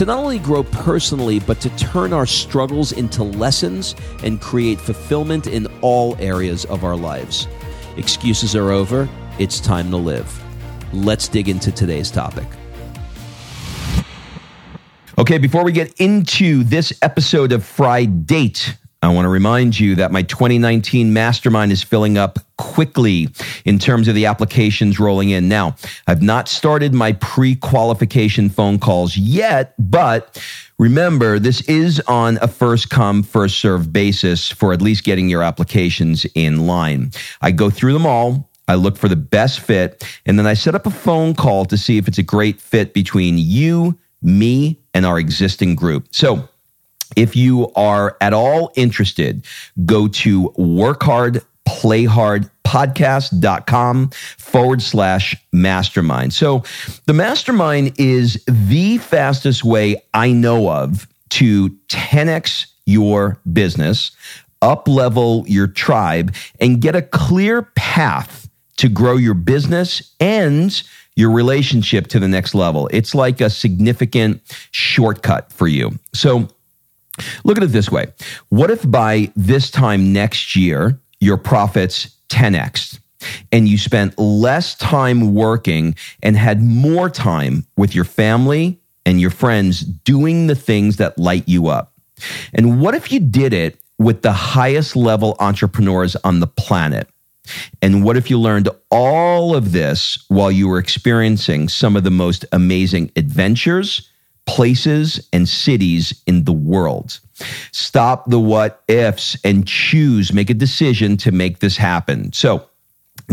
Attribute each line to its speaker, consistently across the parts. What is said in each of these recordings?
Speaker 1: to not only grow personally, but to turn our struggles into lessons and create fulfillment in all areas of our lives. Excuses are over. It's time to live. Let's dig into today's topic. Okay, before we get into this episode of Fri-Date, I want to remind you that my 2019 mastermind is filling up quickly in terms of the applications rolling in. Now, I've not started my pre qualification phone calls yet, but remember, this is on a first come, first serve basis for at least getting your applications in line. I go through them all. I look for the best fit, and then I set up a phone call to see if it's a great fit between you, me, and our existing group. So, if you are at all interested, go to workhardplayhardpodcast.com forward slash mastermind. So the mastermind is the fastest way I know of to 10x your business, up level your tribe, and get a clear path to grow your business and your relationship to the next level. It's like a significant shortcut for you. So Look at it this way. What if by this time next year, your profits 10x and you spent less time working and had more time with your family and your friends doing the things that light you up? And what if you did it with the highest level entrepreneurs on the planet? And what if you learned all of this while you were experiencing some of the most amazing adventures, places and cities in the world. Stop the what ifs and choose, make a decision to make this happen. So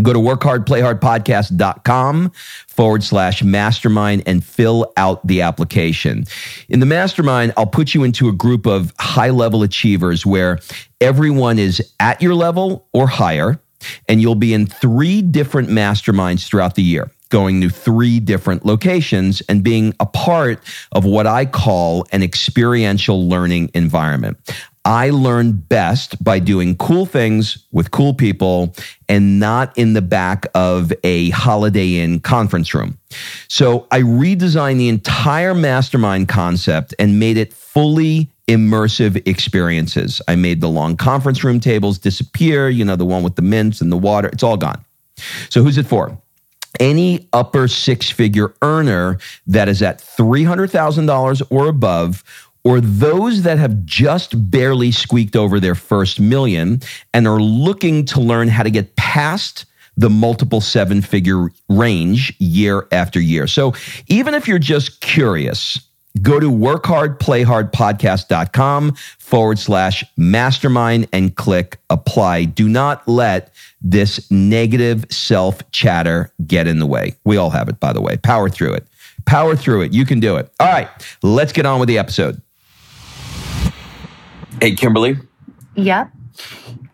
Speaker 1: go to workhardplayhardpodcast.com forward slash mastermind and fill out the application. In the mastermind, I'll put you into a group of high level achievers where everyone is at your level or higher, and you'll be in three different masterminds throughout the year going to three different locations and being a part of what I call an experiential learning environment. I learn best by doing cool things with cool people and not in the back of a Holiday Inn conference room. So I redesigned the entire mastermind concept and made it fully immersive experiences. I made the long conference room tables disappear, you know, the one with the mints and the water, it's all gone. So who's it for? Any upper six figure earner that is at $300,000 or above, or those that have just barely squeaked over their first million and are looking to learn how to get past the multiple seven figure range year after year. So even if you're just curious, go to workhardplayhardpodcast.com forward slash mastermind and click apply. Do not let this negative self chatter get in the way. We all have it, by the way. Power through it. Power through it. You can do it. All right, let's get on with the episode. Hey, Kimberly.
Speaker 2: Yep.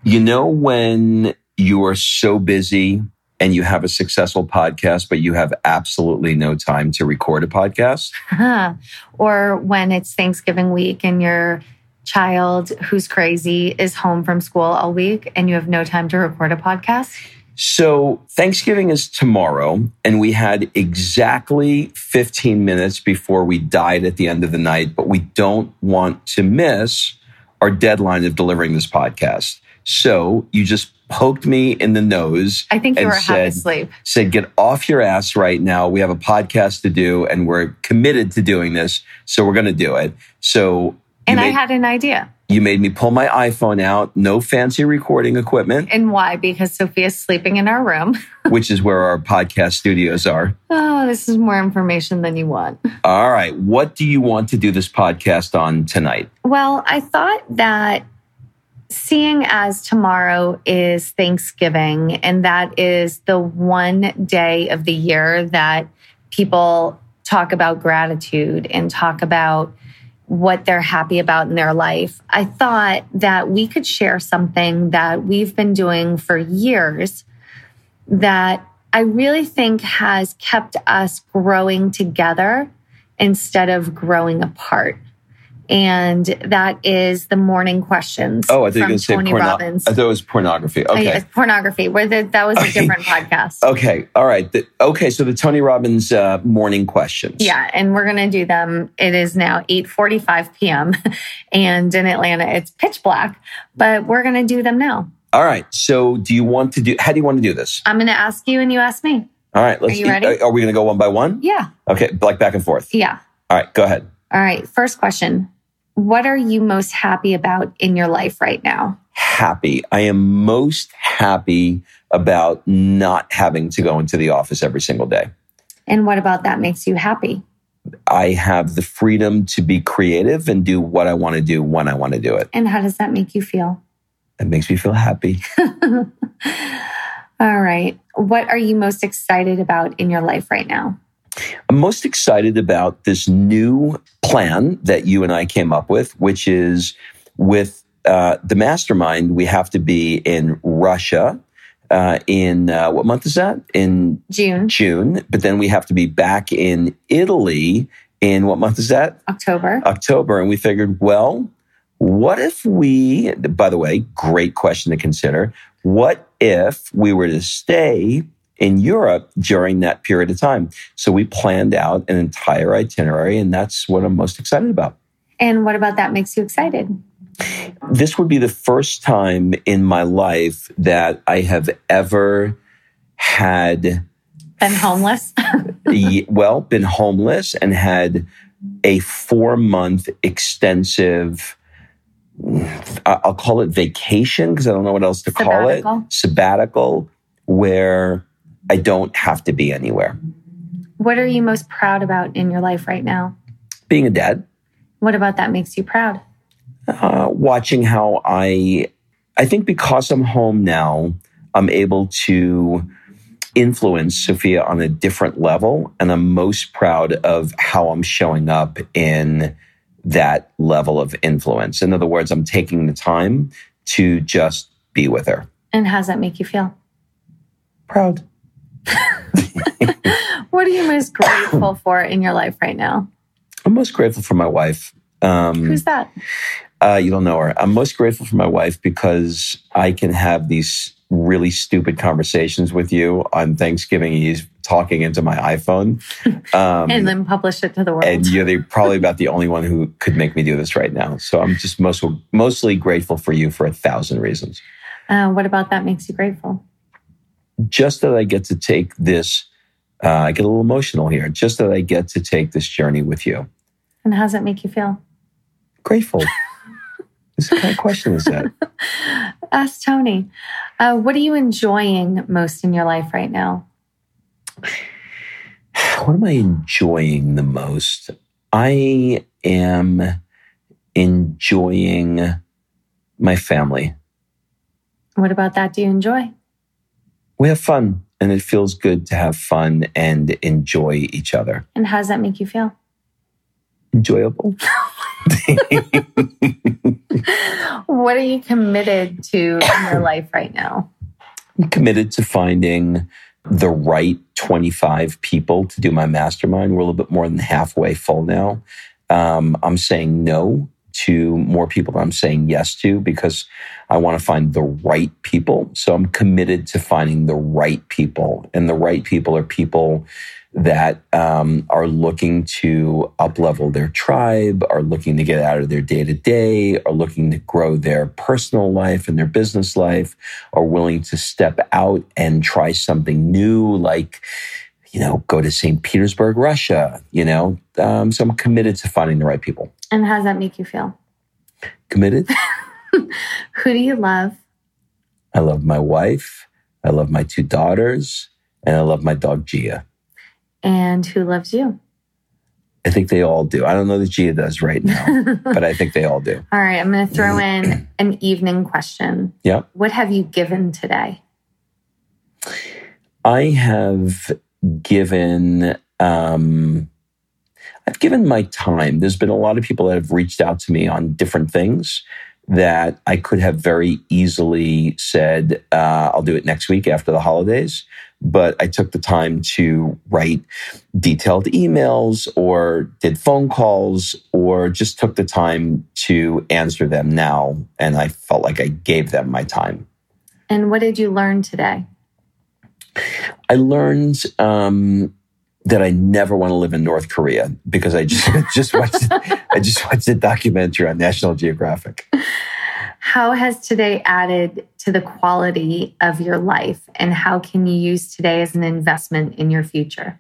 Speaker 1: You know, when you are so busy and you have a successful podcast, but you have absolutely no time to record a podcast?
Speaker 2: or when it's Thanksgiving week and you're child who's crazy is home from school all week and you have no time to record a podcast?
Speaker 1: So, Thanksgiving is tomorrow, and we had exactly 15 minutes before we died at the end of the night, but we don't want to miss our deadline of delivering this podcast. So, you just poked me in the nose.
Speaker 2: I think you were said, half asleep.
Speaker 1: Said, get off your ass right now. We have a podcast to do, and we're committed to doing this. So, we're going to do it. So,
Speaker 2: and made, I had an idea.
Speaker 1: You made me pull my iPhone out, no fancy recording equipment.
Speaker 2: And why? Because Sophia's sleeping in our room,
Speaker 1: which is where our podcast studios are.
Speaker 2: Oh, this is more information than you want.
Speaker 1: All right. What do you want to do this podcast on tonight?
Speaker 2: Well, I thought that seeing as tomorrow is Thanksgiving, and that is the one day of the year that people talk about gratitude and talk about what they're happy about in their life, I thought that we could share something that we've been doing for years that I really think has kept us growing together instead of growing apart. And that is the morning questions.
Speaker 1: Oh, I think you say
Speaker 2: Tony
Speaker 1: porno-
Speaker 2: Robbins.
Speaker 1: I thought it was pornography.
Speaker 2: Uh,
Speaker 1: Okay.
Speaker 2: yes, pornography. Where the, that was a different podcast.
Speaker 1: Okay. All right. The- okay. So the Tony Robbins uh, morning questions.
Speaker 2: Yeah, and we're gonna do them. It is now 8:45 p.m. and in Atlanta it's pitch black, but we're gonna do them now.
Speaker 1: All right. So do you want to do? How do you want to do this?
Speaker 2: I'm gonna ask you and you ask me.
Speaker 1: All right. Let's.
Speaker 2: you ready?
Speaker 1: Are we going to go one by one?
Speaker 2: Yeah.
Speaker 1: Okay. Like back and forth.
Speaker 2: Yeah.
Speaker 1: All right. Go ahead.
Speaker 2: All right. First question. What are you most happy about in your life right now?
Speaker 1: Happy. I am most happy about not having to go into the office every single day.
Speaker 2: And what about that makes you happy?
Speaker 1: I have the freedom to be creative and do what I want to do when I want to do it.
Speaker 2: And how does that make you feel?
Speaker 1: It makes me feel happy.
Speaker 2: All right. What are you most excited about in your life right now?
Speaker 1: I'm most excited about this new plan that you and I came up with, which is with uh, the mastermind, we have to be in Russia uh, in uh, what month is that? In
Speaker 2: June,
Speaker 1: June. But then we have to be back in Italy in what month is that?
Speaker 2: October.
Speaker 1: October. And we figured, well, what if we, by the way, great question to consider. What if we were to stay in Europe during that period of time? So we planned out an entire itinerary, and that's what I'm most excited about.
Speaker 2: And what about that makes you excited?
Speaker 1: This would be the first time in my life that I have ever had
Speaker 2: Been homeless?
Speaker 1: well, been homeless and had a four month extensive, I'll call it vacation because I don't know what else to call it.
Speaker 2: Sabbatical.
Speaker 1: Sabbatical, where I don't have to be anywhere.
Speaker 2: what are you most proud about in your life right now?
Speaker 1: Being a dad,
Speaker 2: What about that makes you proud?
Speaker 1: uh, watching how I, I think because I'm home now, I'm able to influence Sophia on a different level. And I'm most proud of how I'm showing up in that level of influence. In other words, I'm taking the time to just be with her.
Speaker 2: And how does that make you feel?
Speaker 1: Proud.
Speaker 2: What are you most grateful for in your life right now?
Speaker 1: I'm most grateful for my wife. Um,
Speaker 2: Who's that?
Speaker 1: Uh, you don't know her. I'm most grateful for my wife because I can have these really stupid conversations with you on Thanksgiving. He's talking into my iPhone. Um,
Speaker 2: and then publish it to the world.
Speaker 1: and you're the, probably about the only one who could make me do this right now. So I'm just most, mostly grateful for you for a thousand reasons.
Speaker 2: uh, what about that makes you grateful?
Speaker 1: Just that I get to take this, uh, I get a little emotional here, just that I get to take this journey with you.
Speaker 2: And how does that make you feel?
Speaker 1: Grateful. what kind of question is that?
Speaker 2: Ask Tony. Uh, what are you enjoying most in your life right now?
Speaker 1: what am I enjoying the most? I am enjoying my family.
Speaker 2: What about that do you enjoy?
Speaker 1: We have fun and it feels good to have fun and enjoy each other.
Speaker 2: And how does that make you feel?
Speaker 1: Enjoyable.
Speaker 2: What are you committed to in your life right now?
Speaker 1: I'm committed to finding the right 25 people to do my mastermind. We're a little bit more than halfway full now. Um, I'm saying no to more people than I'm saying yes to because I want to find the right people. So I'm committed to finding the right people. And the right people are people that um, are looking to uplevel their tribe, are looking to get out of their day to day, are looking to grow their personal life and their business life, are willing to step out and try something new, like, you know, go to St. Petersburg, Russia, you know. Um, so I'm committed to finding the right people.
Speaker 2: And how does that make you feel?
Speaker 1: Committed.
Speaker 2: Who do you love?
Speaker 1: I love my wife. I love my two daughters. And I love my dog, Gia.
Speaker 2: And who loves you?
Speaker 1: I think they all do. I don't know that Gia does right now, but I think they all do.
Speaker 2: All right, I'm going to throw in an evening question.
Speaker 1: Yeah.
Speaker 2: What have you given today?
Speaker 1: I have given, um, I've given my time. There's been a lot of people that have reached out to me on different things that I could have very easily said, uh, I'll do it next week after the holidays. But I took the time to write detailed emails or did phone calls or just took the time to answer them now. And I felt like I gave them my time.
Speaker 2: And what did you learn today?
Speaker 1: I learned um, that I never want to live in North Korea because I just just watched I just watched a documentary on National Geographic.
Speaker 2: How has today added to the quality of your life and how can you use today as an investment in your future?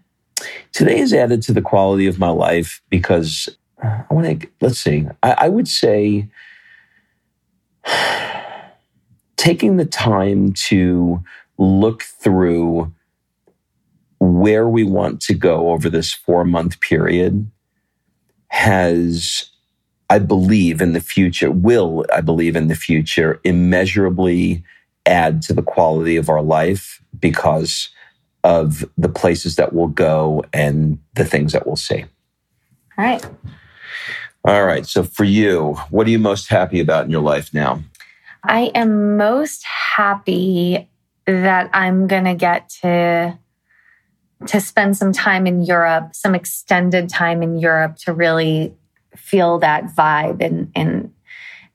Speaker 1: Today has added to the quality of my life because I want to let's see. I, I would say taking the time to look through where we want to go over this four month period has, I believe in the future, will, I believe in the future, immeasurably add to the quality of our life because of the places that we'll go and the things that we'll see.
Speaker 2: All right.
Speaker 1: All right. So for you, what are you most happy about in your life now?
Speaker 2: I am most happy that I'm going to get to to spend some time in Europe, some extended time in Europe to really feel that vibe and and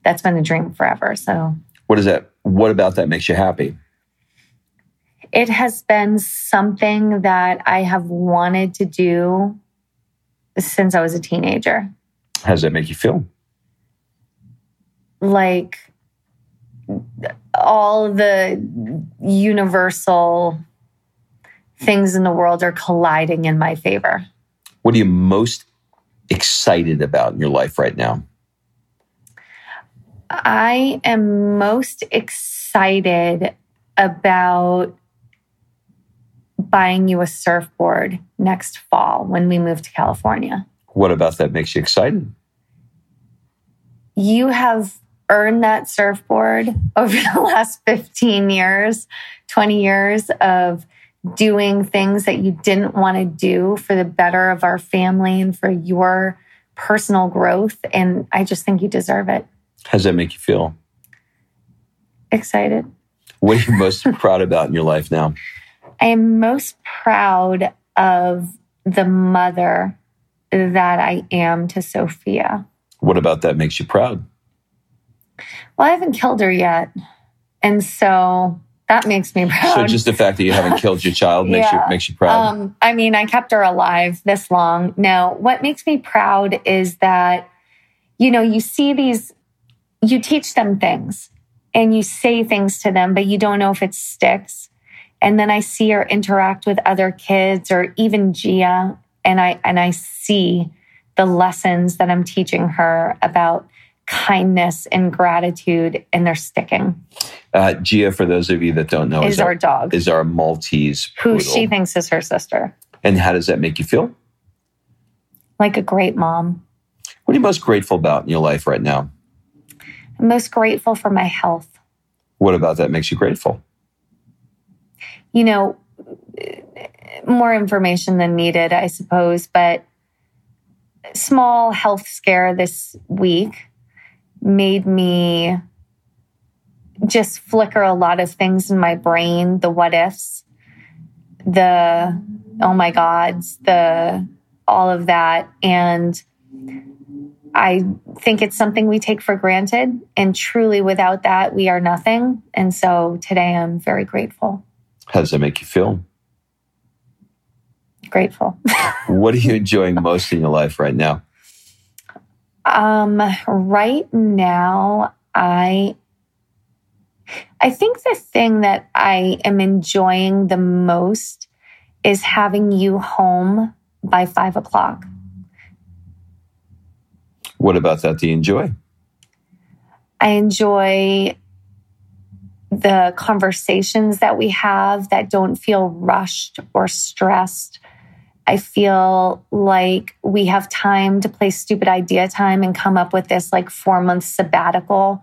Speaker 2: that's been a dream forever. So
Speaker 1: what is that what about that makes you happy?
Speaker 2: It has been something that I have wanted to do since I was a teenager.
Speaker 1: How does that make you feel?
Speaker 2: Like all the universal things in the world are colliding in my favor.
Speaker 1: What are you most excited about in your life right now?
Speaker 2: I am most excited about buying you a surfboard next fall when we move to California.
Speaker 1: What about that makes you excited?
Speaker 2: You have earned that surfboard over the last 15 years, 20 years of doing things that you didn't want to do for the better of our family and for your personal growth. And I just think you deserve it.
Speaker 1: How does that make you feel?
Speaker 2: Excited.
Speaker 1: What are you most proud about in your life now?
Speaker 2: I am most proud of the mother that I am to Sophia.
Speaker 1: What about that makes you proud?
Speaker 2: Well, I haven't killed her yet. And so that makes me proud.
Speaker 1: So just the fact that you haven't killed your child makes yeah. you makes you proud. Um,
Speaker 2: I mean, I kept her alive this long. Now, what makes me proud is that, you know, you see these, you teach them things and you say things to them, but you don't know if it sticks. And then I see her interact with other kids or even Gia, and I and I see the lessons that I'm teaching her about kindness and gratitude, and they're sticking.
Speaker 1: Uh, Gia, for those of you that don't know,
Speaker 2: is, is our, our, dog.
Speaker 1: Is our Maltese
Speaker 2: poodle. who she thinks is her sister.
Speaker 1: And how does that make you feel?
Speaker 2: Like a great mom.
Speaker 1: What are you most grateful about in your life right now?
Speaker 2: I'm most grateful for my health.
Speaker 1: What about that makes you grateful?
Speaker 2: You know, more information than needed, I suppose, but small health scare this week made me just flicker a lot of things in my brain the what ifs, the oh my gods, the all of that. And I think it's something we take for granted. And truly, without that, we are nothing. And so today I'm very grateful.
Speaker 1: How does that make you feel?
Speaker 2: Grateful.
Speaker 1: what are you enjoying most in your life right now?
Speaker 2: Um, right now, I I think the thing that I am enjoying the most is having you home by five o'clock.
Speaker 1: What about that do you enjoy?
Speaker 2: I enjoy the conversations that we have that don't feel rushed or stressed I feel like we have time to play stupid idea time and come up with this like four month sabbatical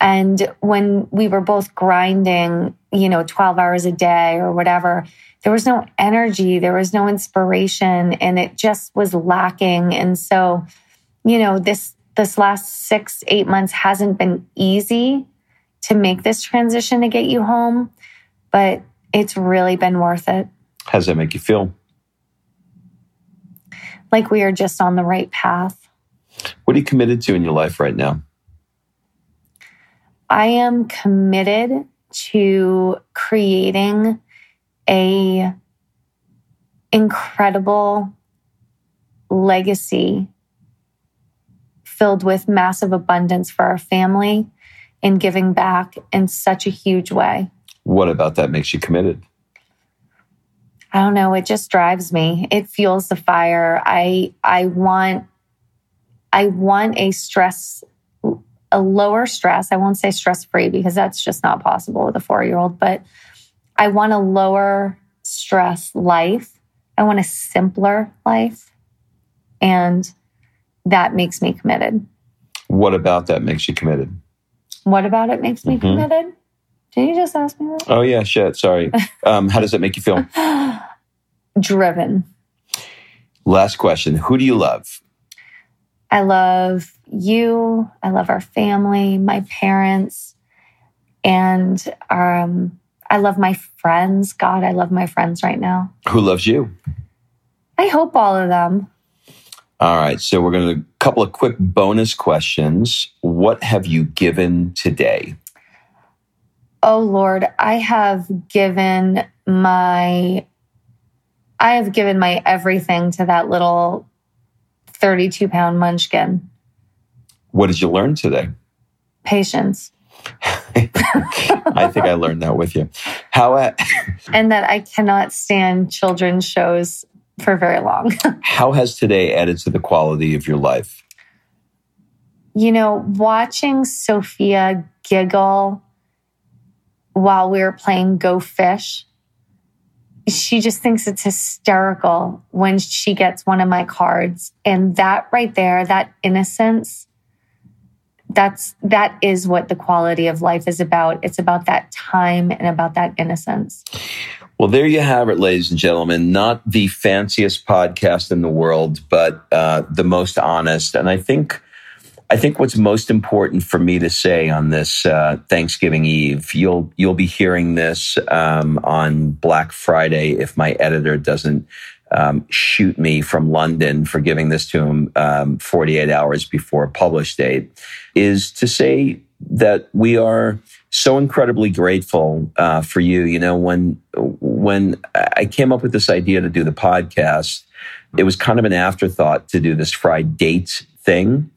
Speaker 2: And when we were both grinding, you know, 12 hours a day or whatever, there was no energy, there was no inspiration, and it just was lacking. And so, you know, this this last six, eight months hasn't been easy to make this transition to get you home, but it's really been worth it.
Speaker 1: How does that make you feel?
Speaker 2: Like we are just on the right path.
Speaker 1: What are you committed to in your life right now?
Speaker 2: I am committed to creating a incredible legacy filled with massive abundance for our family and giving back in such a huge way.
Speaker 1: What about that makes you committed?
Speaker 2: I don't know, it just drives me. It fuels the fire. I I want I want a stress a lower stress. I won't say stress free because that's just not possible with a 4-year-old, but I want a lower stress life. I want a simpler life. And that makes me committed.
Speaker 1: What about that makes you committed?
Speaker 2: What about it makes me mm-hmm. committed? Did you just ask me that?
Speaker 1: Oh, yeah, shit. Sorry. um, how does it make you feel?
Speaker 2: Driven.
Speaker 1: Last question Who do you love?
Speaker 2: I love you. I love our family, my parents, and um, I love my friends. God, I love my friends right now.
Speaker 1: Who loves you?
Speaker 2: I hope all of them.
Speaker 1: All right. So we're going to a couple of quick bonus questions. What have you given today?
Speaker 2: Oh Lord, I have given my I have given my everything to that little 32 pound munchkin.
Speaker 1: What did you learn today?
Speaker 2: Patience.
Speaker 1: I think I learned that with you. How uh,
Speaker 2: and that I cannot stand children's shows for very long.
Speaker 1: How has today added to the quality of your life?
Speaker 2: You know, watching Sophia giggle while we were playing Go Fish, she just thinks it's hysterical when she gets one of my cards. And that right there, that innocence, that's that is what the quality of life is about. It's about that time and about that innocence.
Speaker 1: Well, there you have it, ladies and gentlemen. Not the fanciest podcast in the world, but uh, the most honest. And I think, I think what's most important for me to say on this uh, Thanksgiving Eve, you'll you'll be hearing this um, on Black Friday if my editor doesn't um, shoot me from London for giving this to him um, 48 hours before a publish date, is to say that we are so incredibly grateful uh, for you. You know, when when I came up with this idea to do the podcast, it was kind of an afterthought to do this Fri-Dates thing.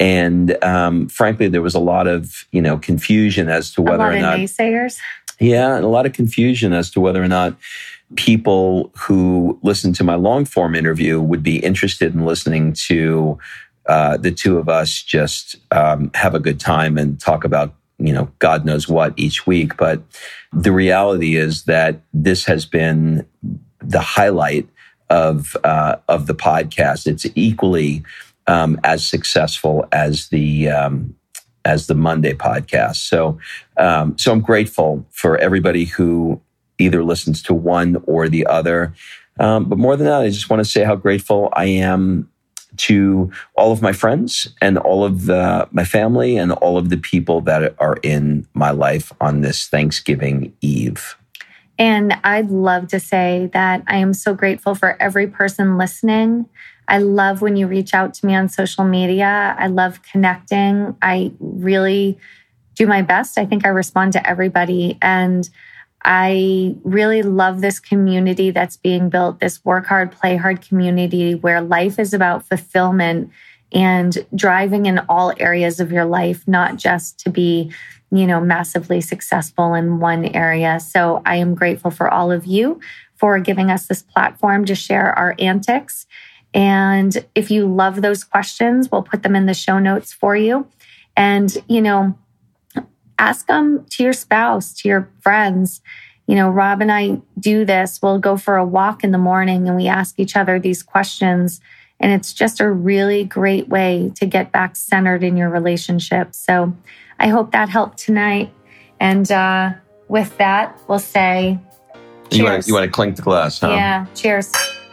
Speaker 1: And um, frankly, there was a lot of you know confusion as to whether or not
Speaker 2: naysayers.
Speaker 1: Yeah, and a lot of confusion as to whether or not people who listen to my long form interview would be interested in listening to uh, the two of us just um, have a good time and talk about you know, God knows what each week. But the reality is that this has been the highlight of uh, of the podcast. It's equally um, as successful as the um, as the Monday podcast. So, um, so I'm grateful for everybody who either listens to one or the other. Um, but more than that, I just want to say how grateful I am to all of my friends and all of the, my family and all of the people that are in my life on this Thanksgiving Eve.
Speaker 2: And I'd love to say that I am so grateful for every person listening. I love when you reach out to me on social media. I love connecting. I really do my best. I think I respond to everybody. And I really love this community that's being built, this work hard, play hard community where life is about fulfillment and driving in all areas of your life, not just to be, you know, massively successful in one area. So I am grateful for all of you for giving us this platform to share our antics. And if you love those questions, we'll put them in the show notes for you. And, you know, ask them to your spouse, to your friends. You know, Rob and I do this. We'll go for a walk in the morning and we ask each other these questions. And it's just a really great way to get back centered in your relationship. So I hope that helped tonight. And uh, with that, we'll say
Speaker 1: cheers. You want, to, you want to clink the glass, huh?
Speaker 2: Yeah. Cheers.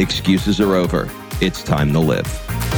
Speaker 1: excuses are over. It's time to live.